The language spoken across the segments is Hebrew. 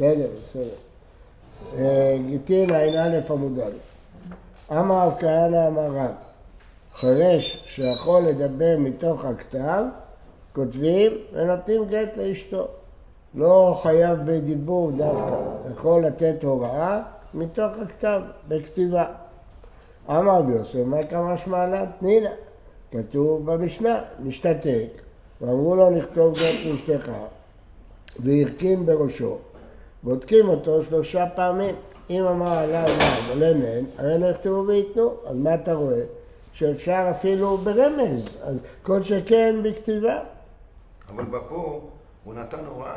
בסדר, בסדר. אה, גיטין ע"א עמוד א'. אמר רב כהנא אמר רב, חירש שיכול לדבר מתוך הכתב, כותבים ונותנים גט לאשתו. לא חייב בדיבור דווקא, יכול לתת הוראה מתוך הכתב, בכתיבה. אמר רבי יוסף, מה כמה שמענה? תנינה. כתוב במשנה, נשתתק, ואמרו לו נכתוב גט לאשתך, והרכין בראשו. בודקים אותו שלושה פעמים. אם אמר עליו אין, הרי לא יכתבו וייתנו. אז מה אתה רואה? שאפשר אפילו ברמז, אז כל שכן בכתיבה. אבל בפה הוא נתן הוראה,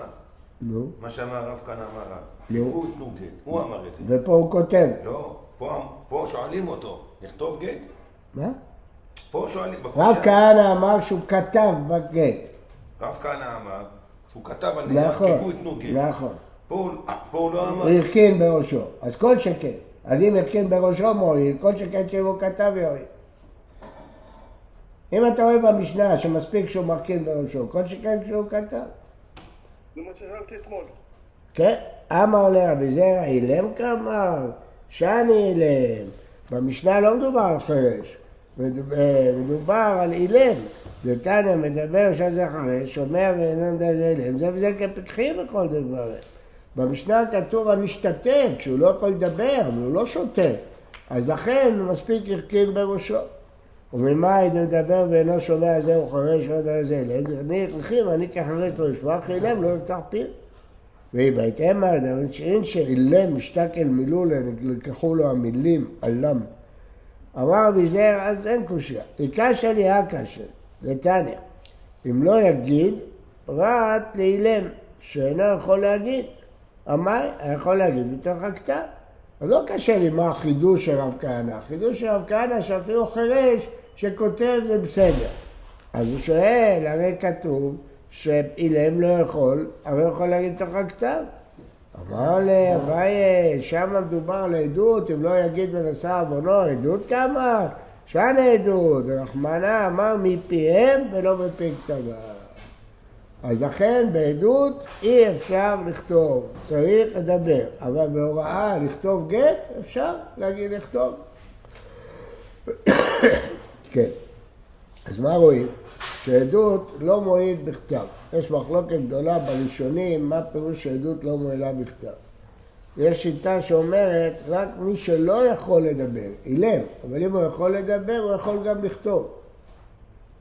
נו. מה שאמר הרב כאן אמר רב. הוא תנו גט, הוא אמר את זה. ופה הוא כותב. לא, פה- פה שואלים אותו, לכתוב גט? מה? פה שואלים, רב כהנא אמר שהוא כתב בגט. רב כהנא אמר שהוא כתב על נכון, קיבו יתנו גט. נכון. פה הוא- אה, לא אמר. הרכין בראשו. אז כל שכן. אז אם הרכין בראשו מועיל, כל שכן שאם הוא כתב יועיל. אם אתה רואה במשנה שמספיק שהוא מרכין בראשו, כל שכן כשהוא כתב. זה מה ששאלתי אתמול. כן, אמר לרבי זרע אילם כאמר, שאני אילם. במשנה לא מדובר על חירש, מדובר, מדובר על אילם. דתניא מדבר שזה חירש, שומע ואיננו יודע זה אילם, זה וזה כפקחים בכל דבר. במשנה כתוב המשתתק, שהוא לא יכול לדבר, אבל הוא לא שותה. אז לכן מספיק הרכין בראשו. וממה הייתי מדבר ואינו שומע זהו חירש לא יודע זה אילם, זה אני הרכין ואני כחירש לא ישמע, אילם לא יפתח פיו. ובהתאם מהדבר שאין שאילם משתק אל מילולן, לקחו לו המילים עלם. אמר רבי זר, אז אין קושייה. הקשה לי הקשה, זה תניא. אם לא יגיד, פרט לאילם, שאינו יכול להגיד. אמר, יכול להגיד מתוך הכתב. אז לא קשה לי מה החידוש של רב כהנא. החידוש של רב כהנא שאפילו חירש שכותב זה בסדר. אז הוא שואל, הרי כתוב שאילם לא יכול, הוא יכול להגיד תוך הכתב. אמר לאביי, שם מדובר על עדות, אם לא יגיד ונשא עוונו, עדות כמה? שאין עדות, רחמנא אמר מפיהם ולא מפי כתבה. אז לכן בעדות אי אפשר לכתוב, צריך לדבר, אבל בהוראה לכתוב גט אפשר להגיד לכתוב. כן. אז מה רואים? שעדות לא מועיל בכתב. יש מחלוקת גדולה בראשונים, מה פירוש שעדות לא מועילה בכתב. יש שיטה שאומרת, רק מי שלא יכול לדבר, אילם, אבל אם הוא יכול לדבר, הוא יכול גם לכתוב.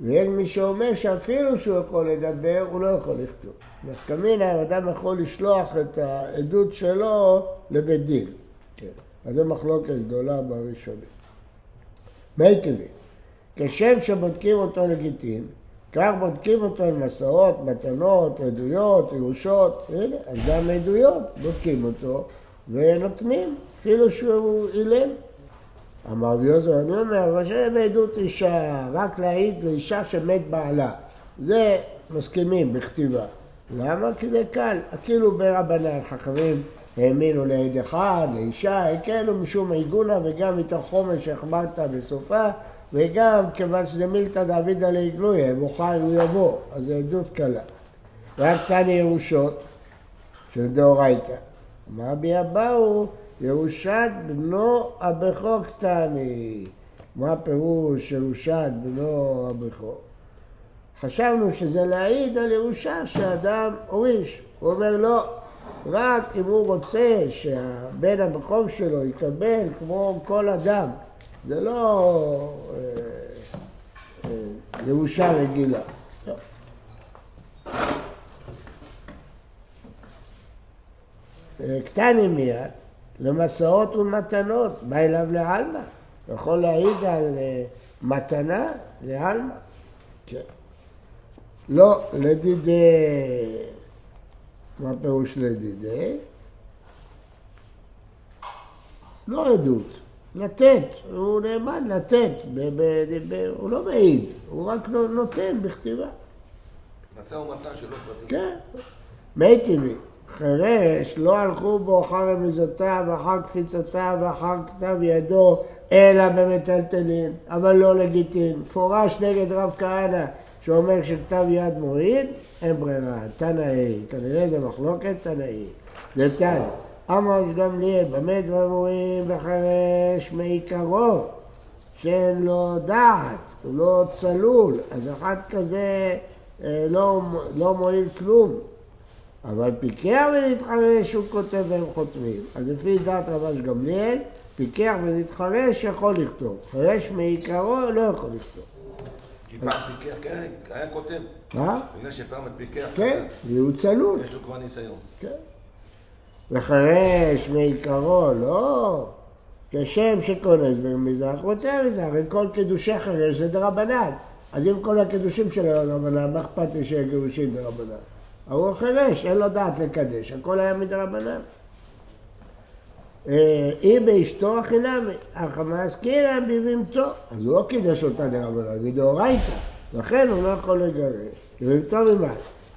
ויש מי שאומר שאפילו שהוא יכול לדבר, הוא לא יכול לכתוב. נפקא מינה, אדם יכול לשלוח את העדות שלו לבית דין. כן. אז זו מחלוקת גדולה בראשונים. מי טבעי, כשם שבודקים אותו לגיטין, כך בודקים אותו עם מסעות, מתנות, עדויות, ירושות, הנה, אז גם עדויות בודקים אותו ונותנים, אפילו שהוא אילם. אמר רבי יוזר, אני אומר, אבל זה בעדות אישה, רק להעיד לאישה שמת בעלה. זה מסכימים בכתיבה. למה? כי זה קל. כאילו ברבנן חכמים האמינו לעד אחד, לאישה, הקלו משום עיגונה וגם מתוך חומר שהחמרת בסופה, וגם כיוון שזה מילתא דאבידא לעגלויה, מוכר הוא יבוא, אז זו עדות קלה. רק תני ירושות, שזה דאורייתא. מה בי הבאו? ירושת בנו הבכור קטני. מה פירוש ירושת בנו הבכור? חשבנו שזה להעיד על ירושה שאדם הוריש. הוא אומר לא, רק אם הוא רוצה שהבן הבכור שלו יקבל כמו כל אדם. זה לא אה, אה, ירושה רגילה. לא. אה, קטני מיד, למסעות ומתנות, בא אליו לעלמא. הוא יכול להעיד על אה, מתנה לעלמא. כן. לא, לדידי, מה פירוש לדידי? לא עדות, לתת, הוא נאמן לתת, הוא לא מעיד, הוא רק נו- נותן בכתיבה. משא ומתן שלא פרטי. כן, מי טבעי. חירש, לא הלכו בו אחר רמיזותיו, אחר קפיצותיו, אחר כתב ידו, אלא במטלטלין, אבל לא לגיטין. מפורש נגד רב כהנא, שאומר שכתב יד מועיל, אין ברירה, תנאי, כנראה זה מחלוקת תנאי. זה תנא. אמר גמליאל, במה דברים רואים בחרש מעיקרו, שאין לו דעת, הוא לא צלול, אז אחד כזה אה, לא, לא מועיל כלום. אבל פיקח ונתחרש הוא כותב והם חותמים. אז לפי דעת רבש גמליאל, פיקח ונתחרש יכול לכתוב. חרש מעיקרו לא יכול לכתוב. כי פעם פיקח, כן, היה כותב. מה? בגלל שפעם את פיקח, כן, והוא צלול. יש לו כבר ניסיון. כן. וחרש מעיקרו, לא. כשם שכונס במזרח, רוצה מזה, הרי כל קידושי חרש זה דרבנן. אז אם כל הקידושים שלו היו דרבנן, מה אכפת לי שיהיה גירושין דרבנן? ההוא חירש, אין לו דעת לקדש, הכל היה מדרבנן. אה, אם באשתו החינמי, החמאס קינם בבהמתו, אז הוא לא קידש אותה דרבנן, מדאורייתא, לכן הוא לא יכול לגרש. בבהמתו ממה?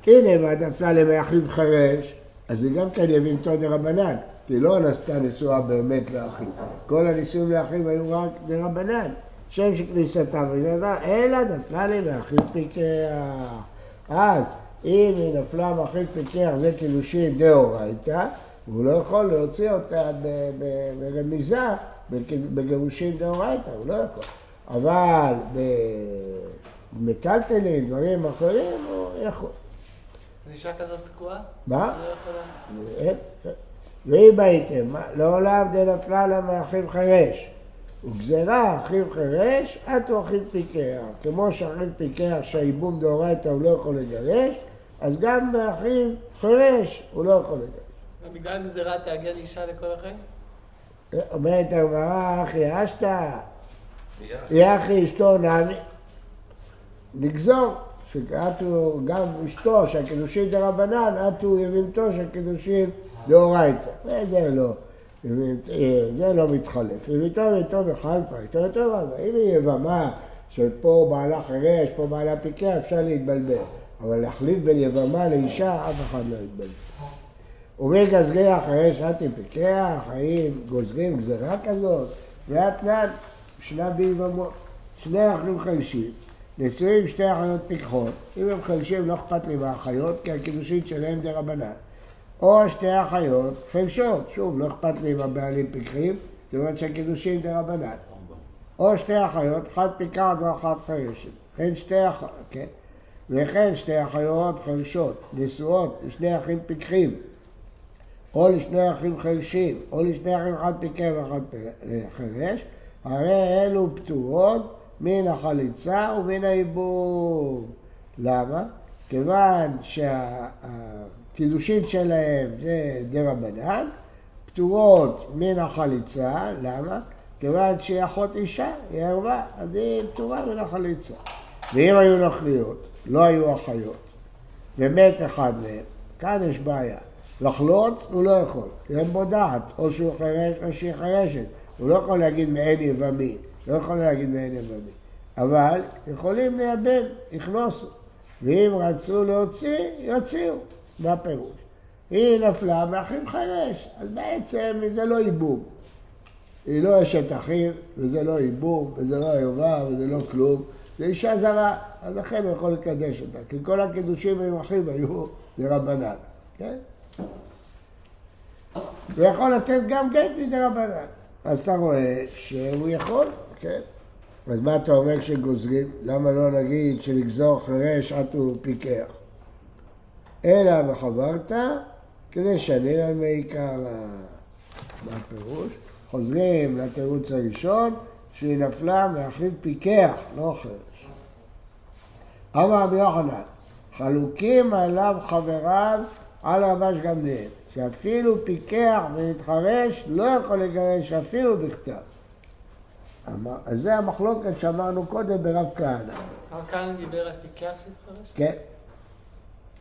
הנה מה דפנה למאחיו חרש, אז היא גם כן יבהמתו דרבנן, כי לא נעשתה נשואה באמת לאחיו. כל הנישואים לאחיו היו רק דרבנן. שם שכניסתה ונדע, אלא נפלה לי מאחיו פיקח. אז אם היא נפלה מאחיו פיקח זה קידושין דאורייתא, והוא לא יכול להוציא אותה ברמיזה בגירושין דאורייתא, הוא לא יכול. אבל במטלטלין, דברים אחרים, הוא יכול. אישה כזאת תקועה? מה? לא. אין, אין. ואם הייתם, לעולם דנפלה לה מאחיו חרש. וגזרה אחיו חרש, עטו אחיו פיקח. כמו שאחיו פיקח שהייבום דאורייתא הוא לא יכול לגרש, אז גם באחיו חרש הוא לא יכול לגרש. בגלל גזירה תעגל אישה לכל החיים? אומרת הגמרא, אחי אשתא. יחי אשתו נמי. נגזור, שעטו גם אשתו שהקידושין דרבנן, עטו יבימתו שהקידושין דאורייתא. זה לא, זה לא מתחלף. יבימתו יבימתו בחלפה, איתו יותר אבל אם היא יבמה שפה בעלה חירש, פה בעלה פיקח, אפשר להתבלבל. אבל להחליף בין יבמה לאישה, אף אחד לא יתבלבל. ומי גזרי אחרי שתי פיקח, האם גוזרים גזרה כזאת? והתנן, שנה ביבמות. שני אחים חלשים, נשואים שתי אחיות פיקחות, אם הם חלשים לא אכפת לי מהאחיות, כי הקידושין שלהם דה רבנן. או שתי אחיות חלשות, שוב, לא אכפת לי אם הבעלים פיקחים, אומרת שהקידושין דה רבנן. או שתי אחיות, אחת פיקחת ואחת חרשת. וכן שתי אחיות, כן? וכן שתי אחיות חלשות, נשואות לשני אחים פיקחים, או לשני אחים חרשים, או לשני אחים אחד פיקח ואחד חרש, הרי אלו פטורות מן החליצה ומן הייבום. למה? כיוון שהקידושין שלהם זה דרבנן, פטורות מן החליצה, למה? כיוון שהיא אחות אישה, היא ערווה, אז היא פטורה מן החליצה. ואם היו נוכליות, לא היו אחיות, ומת אחד מהם, כאן יש בעיה. לחלוץ הוא לא יכול, כי אין בו דעת, או שהוא חירש או שהיא חירשת. הוא לא יכול להגיד מעין יבמי, לא יכול להגיד מעין יבמי. אבל יכולים לייבם, יכנוסו. ואם רצו להוציא, יוציאו. מה הפירוש? היא נפלה מאחיו חירש, אז בעצם זה לא ייבום. היא לא אשת אחיו, וזה לא ייבום, וזה לא ערווה, וזה לא כלום. זה אישה זרה, אז לכן הוא יכול לקדש אותה. כי כל הקידושים עם אחיו היו לרבנן, כן? הוא יכול לתת גם גט מדי רבנן. אז אתה רואה שהוא יכול, כן? אז מה אתה אומר כשגוזרים? למה לא נגיד שלגזור חירש עד הוא פיקח? אלא וחברת כדי שנין על מעיקר. מה? חוזרים לתירוץ הראשון שהיא נפלה מאחיו פיקח, לא חירש. אמר רבי יוחנן, חלוקים עליו חבריו על רבש גמליאל, שאפילו פיקח ונתחרש לא יכול לגרש אפילו בכתב. אז זה המחלוקת שאמרנו קודם ברב כהנא. הרב כהנא דיבר על פיקח שהתחרש? כן.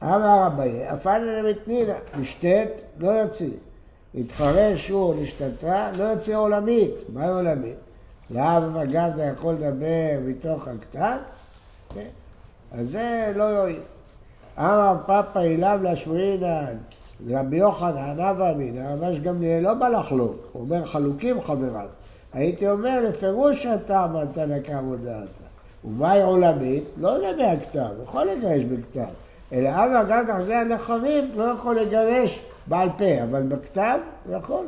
אמר אביי, אפנה למתנינה, לשתת לא יוציא. להתחרש הוא נשתתרה, לא יוציא עולמית. מהי עולמית? לאב אגב אתה יכול לדבר מתוך הכתב? כן. אז זה לא יועיל. אמר פאפא אילם להשמעינן, רבי יוחנן, אבא אמינא, ממש גמליאל לא בא לחלוק, הוא אומר חלוקים חבריו. הייתי אומר, לפירוש אתה אמרת נקם הודעת. ומהי עולמית? לא לגבי הכתב, יכול לגרש בכתב. אלא אבא אגב זה הנחריף לא יכול לגרש בעל פה, אבל בכתב יכול.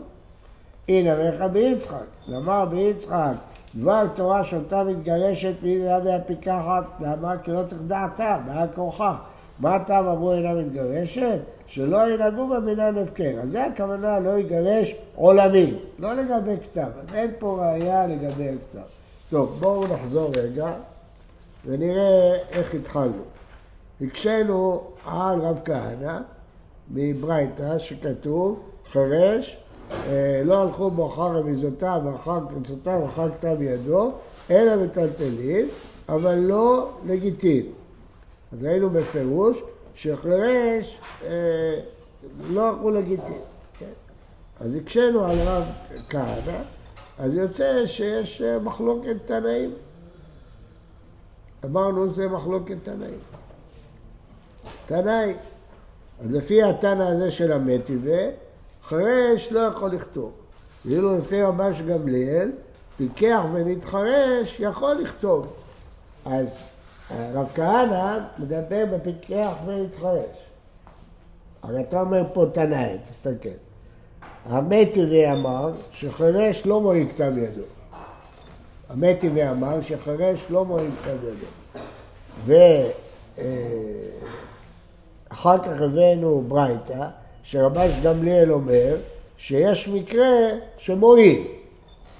הנה מלך ביצחק, אמר ביצחק, דבר תורה שאותה מתגרשת מידי והפיקחת, למה? כי לא צריך דעתה, בעל כורחה. מה הטעם אמרו אינה מתגרשת? שלא ינהגו בה מינן הפקר. אז זה הכוונה לא יגרש עולמי, לא לגבי כתב. אז אין פה ראייה לגבי הכתב. טוב, בואו נחזור רגע ונראה איך התחלנו. הקשינו על רב כהנא מברייתא שכתוב חירש אה, לא הלכו בו אחר רמיזותיו ואחר קפיצותיו ואחר כתב ידו אלא מטלטלים אבל לא לגיטין. אז ראינו בפירוש שחירש אה, לא הלכו לגיטין. כן? אז הקשינו על רב כהנא אז יוצא שיש אה, מחלוקת תנאים. אמרנו זה מחלוקת תנאים. תנאי. אז לפי התנא הזה של המטיבה, חרש לא יכול לכתוב. ואילו לפי רבש גמליאל, פיקח ונתחרש יכול לכתוב. אז הרב כהנא מדבר בפיקח ונתחרש. הרי אתה אומר פה תנאי, תסתכל. המטיבי אמר שחרש לא מועיל כתב ידו. המטיבי אמר שחרש לא מועיל כתב ידו. ואחר כך הבאנו ברייתא, שרבש גמליאל אומר שיש מקרה שמועיל.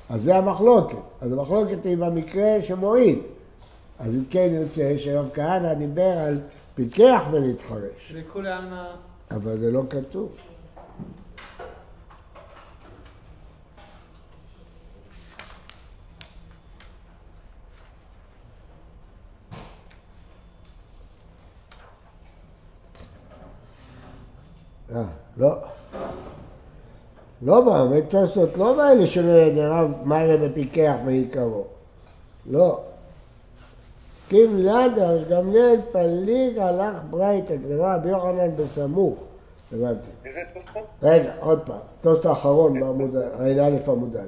אז זה המחלוקת. אז המחלוקת היא במקרה שמועיל. אז אם כן יוצא שרב כהנא דיבר על פיקח ונתחרש. לכולי עלמא, אבל זה לא כתוב. אה, לא. לא בא, בתוספות לא בא אלה שלא רב מראה בפיקח בעיקרו. לא. קים ליד גמליאל פליג הלך ברייתא, כתבה רבי יוחנן בסמוך. הבנתי. תוספות? רגע, עוד פעם, תוספות האחרון בעמוד, עין א' עמוד א'.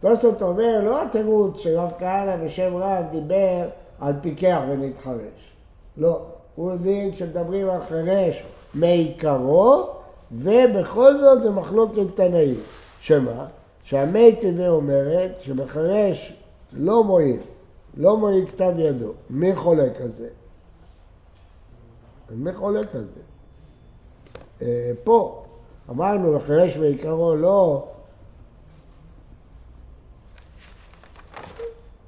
תוספות אומר, לא התירוץ שרב כהנא בשם רב דיבר על פיקח ונתחרש. לא, הוא הבין שמדברים על חירש מעיקרו, ובכל זאת זה מחלוקת תנאים. שמה? שהמי טבעי אומרת שבחירש לא מועיל, לא מועיל כתב ידו. מי חולק על זה? מי חולק על זה? אה, פה, אמרנו לחירש בעיקרו לא...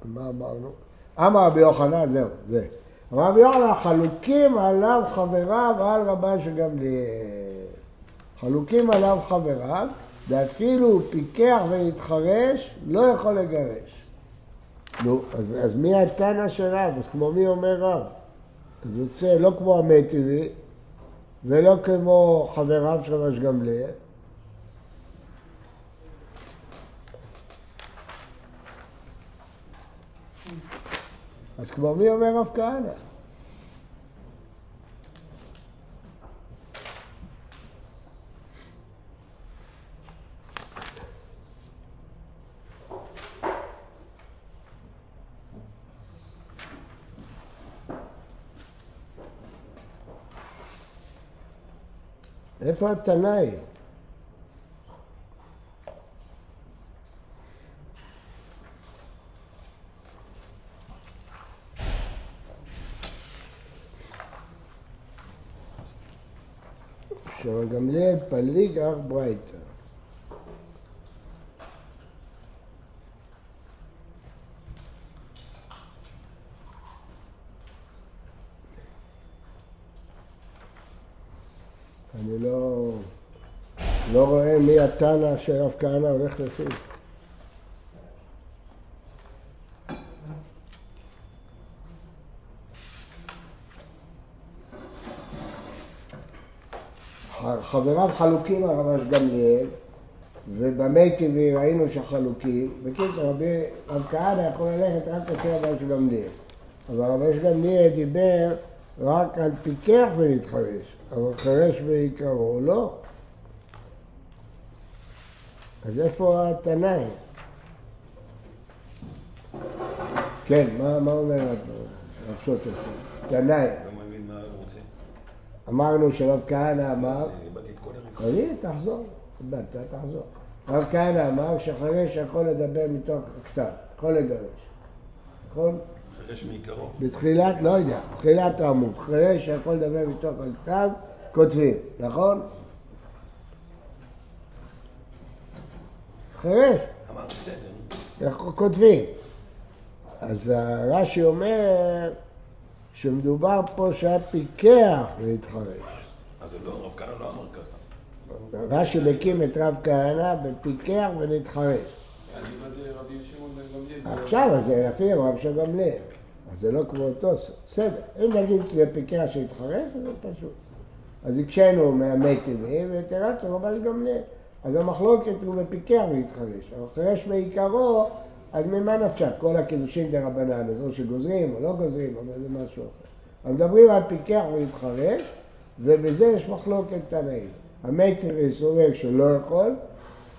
מה אמרנו? אמר רבי יוחנן, זהו, זה. אמר רבי יוחנן, חלוקים עליו חבריו על רבה של גמליאל. חלוקים עליו חבריו, ואפילו פיקח והתחרש, לא יכול לגרש. נו, אז, אז מי התנא של רב? אז כמו מי אומר רב? אז יוצא לא כמו המטיבי, ולא כמו חבריו של רש גמליאל. אז כמו מי אומר רב כהנא? איפה התנאי? שרב גמליאל פליג אך ברייתא. אני לא, לא רואה מי התנא שרב כהנא הולך לפיו. חבריו חלוקים על רבש גמליאל, ובמי טבעי ראינו שחלוקים. בקיצור, רבי רב כהנא יכול ללכת רק לפי רבש גמליאל. אבל רבש גמליאל דיבר רק על פיקח ולהתחרש, אבל חרש בעיקרו לא. אז איפה התנאי? כן, מה, מה אומר רב שוטר? תנאי. לא. אמרנו שרב כהנא אמר, אני איבדתי את תחזור. איבדת, תחזור. הרב כהנא אמר שחרש יכול לדבר מתוך הכתב, יכול לגרש. יכול חירש מעיקרו. בתחילת, לא יודע, בתחילת העמוד, חירש יכול לדבר מתוך הכתב, כותבים, נכון? חירש, אמר בסדר. איך כותבים. אז רש"י אומר שמדובר פה שהיה פיקח והתחרש. אז לא, רב כהנא לא אמר ככה. רש"י מקים את רב כהנא בפיקח ונתחרש. עכשיו, אז זה לפי רב של גמליאל. אז זה לא כמו אותו סוף. בסדר, אם נגיד שזה פיקח שהתחרש, זה פשוט. אז הקשינו מהמי טבעי ותרצנו רבש גמליאל. אז המחלוקת הוא בפיקח והתחרש. אבל חירש מעיקרו, אז ממה נפשך? כל הקידושין דה רבנן, אז או שגוזרים או לא גוזרים, אבל זה משהו אחר. אז מדברים על פיקח והתחרש, ובזה יש מחלוקת תנאים. טבעי סובר שלא יכול,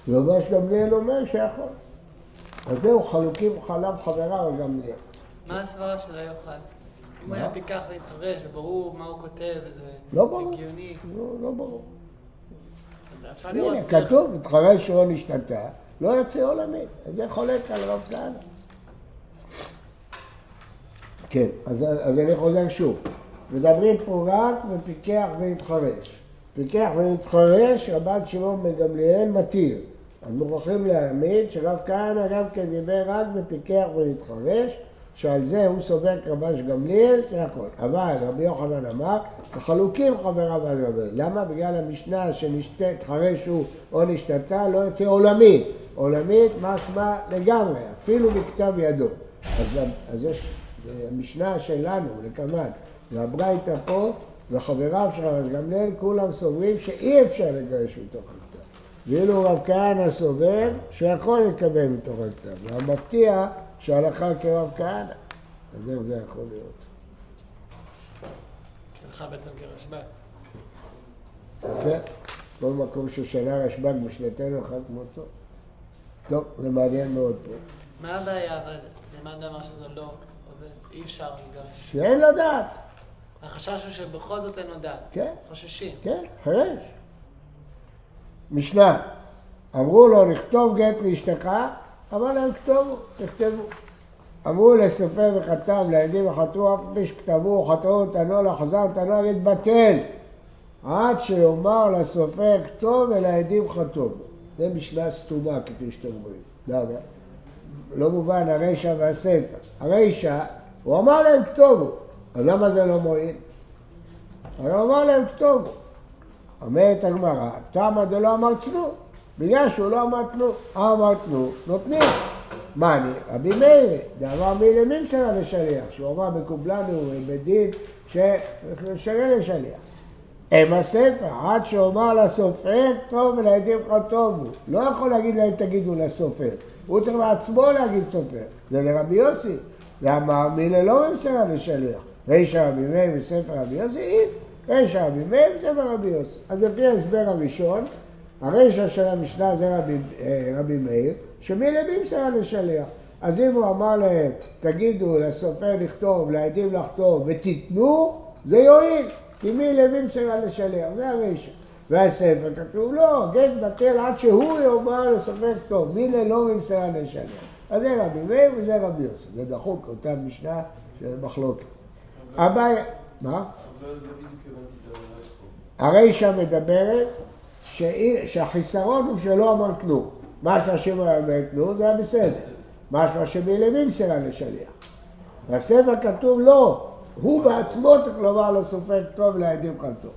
ורבש גמליאל אומר שיכול. אז זהו, חלוקים חלב חברה וגמליאל. מה הסברה של היוכל? אם הוא היה פיקח והתחרש וברור מה הוא כותב וזה לא. הגיוני, לא, לא ברור. אפשר לראות... הנה, כתוב, התחרש שלא נשתתה, לא יוצא עולמית. אז זה חולק על רב כהנא. כן, אז, אז אני חוזר שוב. מדברים פה רק בפיקח והתחרש. פיקח והתחרש, רבן שמעון בן גמליאל מתיר. אז מוכרחים להעמיד שרב כהנא גם כן דיבר רק בפיקח והתחרש, שעל זה הוא סובר כרבש גמליאל כהכל. אבל רבי יוחנן אמר, החלוקים חבריו על גמליאל. למה? בגלל המשנה שנשתת, חרש הוא או נשתתה, לא יוצא עולמית. עולמית משמע לגמרי, אפילו בכתב ידו. אז, אז יש המשנה שלנו, לקמן, והברייתא פה, וחבריו של רבש גמליאל, כולם סוברים שאי אפשר לגרש מתוך הכתב. ואילו רב כהנא סובר שיכול לקבל מתוך הכתב. והמפתיע שהלכה כרב כהנא. אז איך זה יכול להיות? שלך בעצם כרשב"א. כן? כל מקום ששנה רשב"ג משנתנו אחד כמותו. טוב, זה מעניין מאוד פה. מה הבעיה אבל? למד אמר שזה לא עובד, אי אפשר לגרש. שאין לו דעת. החשש הוא שבכל זאת אין לו דעת. כן, חוששים. כן, חירש. משנה, אמרו לו נכתוב גט לאשתך, אמר להם כתובו, תכתבו. אמרו לסופר וכתב, לעדים וחתרו, אף פי שכתבו, חתרו תנו לו, חזר תנו, יתבטל. עד שיאמר לסופר כתוב ולעדים חתום. זה משנה סתומה כפי שאתם רואים. למה? לא מובן הרישא והסיפא. הרישא, הוא אמר להם כתובו, אז למה זה לא מועיל? הוא אמר להם כתובו. אומרת הגמרא, תמה דלא אמר תנו, בגלל שהוא לא אמר תנו. אמר תנו, נותנים. מה אני? רבי מאיר, דאמר מי למי מסרה לשליח, שהוא אמר מקובלנו בדין ששרה לשליח. הם הספר, עד שאומר לסופר, טוב ולעדים לך טוב הוא. לא יכול להגיד להם תגידו לסופר, הוא צריך בעצמו להגיד סופר. זה לרבי יוסי. ואמר מילה לא ממסרה לשליח. רישא רבי מאיר בספר רבי יוסי, אם רישא רבי מאיר בספר רבי יוסי. אז לפי ההסבר הראשון, הרישא של המשנה זה רבי, אה, רבי מאיר, שמילה ממסרה לשליח. אז אם הוא אמר להם, תגידו לסופר לכתוב, לעדים לחתוב ותיתנו, זה יועיל. כי מי למי מסרה לשליח, זה הרישא. והספר כתוב, לא, גט בטל עד שהוא יאמר לסופר כתוב, מילה לא ממסרה לשליח. אז זה רבי מאיר וזה רבי יוסי. זה דחוק, אותה משנה של מחלוקת. הבעיה, מה? הרישא מדברת שהחיסרון הוא שלא אמר כלום. משמע היה אומר כלום זה היה בסדר. משמע שמלמי מסרה לשליח. בספר כתוב לא, הוא בעצמו צריך לומר ולעדים לך טוב.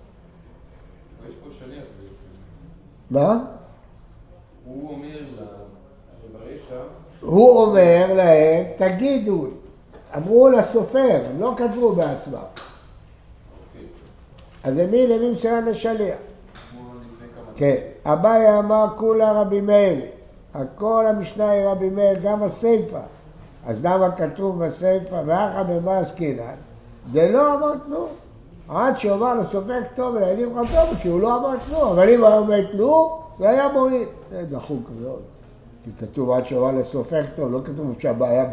יש פה שליח בעצם. מה? הוא אומר ברישא, הוא אומר להם, תגידו, אמרו לסופר, הם לא כתבו בעצמם. אוקיי, אז למי למי מסרה לשליח? כן, אביי אמר כולה רבי מאיר, הכל המשנה היא רבי מאיר, גם הסיפא. אז למה כתוב בסיפא, ואחא במה עסקינן? דלא אמר כלום. עד שאומר לסופר כתוב ולילדים טוב, כי הוא לא אמר כלום, אבל אם היה אומר כלום, זה היה מועיל. זה דחוק מאוד. כי כתוב עד שאומר לסופר כתוב, לא כתוב שהבעיה.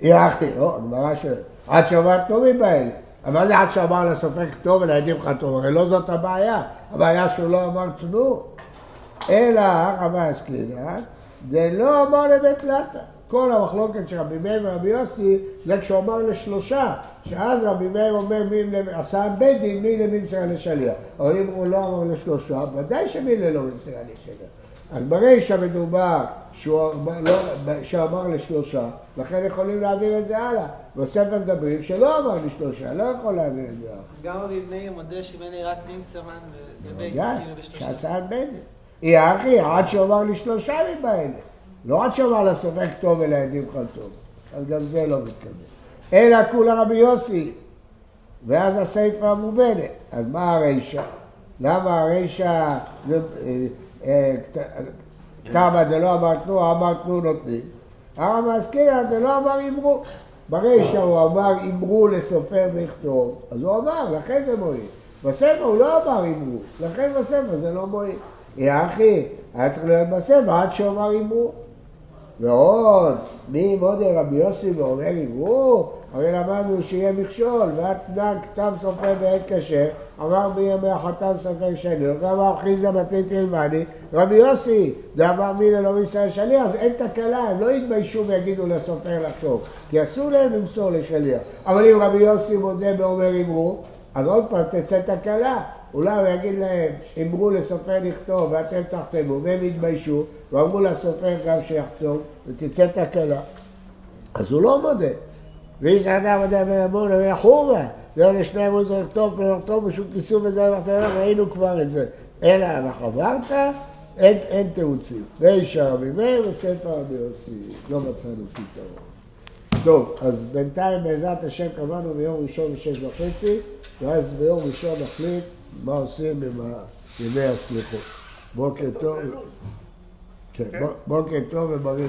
היא אחי, לא, הגמרא שואלת, עד שאומר כתובים באלה. אבל מה זה עד שאמר לספק טוב ולעדים חתום? הרי לא זאת הבעיה. הבעיה שהוא לא אמר תנו. אלא רבי עסקינא, זה לא אמר לבית לטה. כל המחלוקת של רבי מאיר ורבי יוסי זה כשהוא אמר לשלושה, שאז רבי מאיר אומר מי עשה בית דין מי לממסרה לשליח. אבל אם הוא לא אמר לשלושה, ודאי שמי ללא ממסרה לשליח. אז ברישא מדובר שהוא לא- שאמר לשלושה, לכן יכולים להעביר את זה הלאה. בספר מדברים שלא אמר לשלושה, לא יכול להעביר את זה. גם רבי מאיר מודה לי רק מימסרן ובית, ודאי, כאילו בשלושה. שעשה בנט. היא אחי, עד שהוא אמר לי שלושה מבעלה. לא עד שהוא אמר לספק טוב ולעדים חטוב. אז גם זה לא מתקבל. אלא כולה רבי יוסי. ואז הסיפא המובנת. אז מה הרישא? למה הרישא. אה, אה, תמה דלא אמר תנו, אמר תנו נותנים. הרב מזכירה דלא אמר אמרו. ברישא הוא אמר אמרו לסופר ויכתוב, אז הוא אמר, לכן זה מועיל. בספר הוא לא אמר אמרו, לכן בספר זה לא מועיל. יא אחי, היה צריך להיות בספר עד שהוא אמר אמרו. ועוד, מי מודה רבי יוסי ואומר אמרו, הרי למדנו שיהיה מכשול, והתנן כתב סופר בעת קשה, אמר בימי החתם סופר שני, ואמר חיזה בתי תלמדי, רבי יוסי, דאמר מי ללא מישראל שליח, אז אין תקלה, הם לא יתביישו ויגידו לסופר לחתום, כי אסור להם למסור לשליח. אבל אם רבי יוסי מודה ואומר אמרו, אז עוד פעם תצא תקלה. אולי הוא יגיד להם, אמרו לסופר לכתוב ואתם תחתמו, והם יתביישו, ואמרו לסופר גם שיחתום, ותצא תקלה. אז הוא לא מודה. ואיש אדם מודה ואמור ויחומה, זה לשני אמרו זה לכתוב, פן לכתוב בשוק כיסוף וזה ומחתמה, ראינו כבר את זה. אלא מחברת, אין, אין תירוצים. ואישה רבי מאיר וספר רבי יוסי. לא מצאנו פתרון. טוב, אז בינתיים בעזרת השם קבענו ביום ראשון בשש וחצי, ואז ביום ראשון נחליט מה עושים עם ימי הסליחות. בוקר טוב. כן, בוקר טוב ובריא.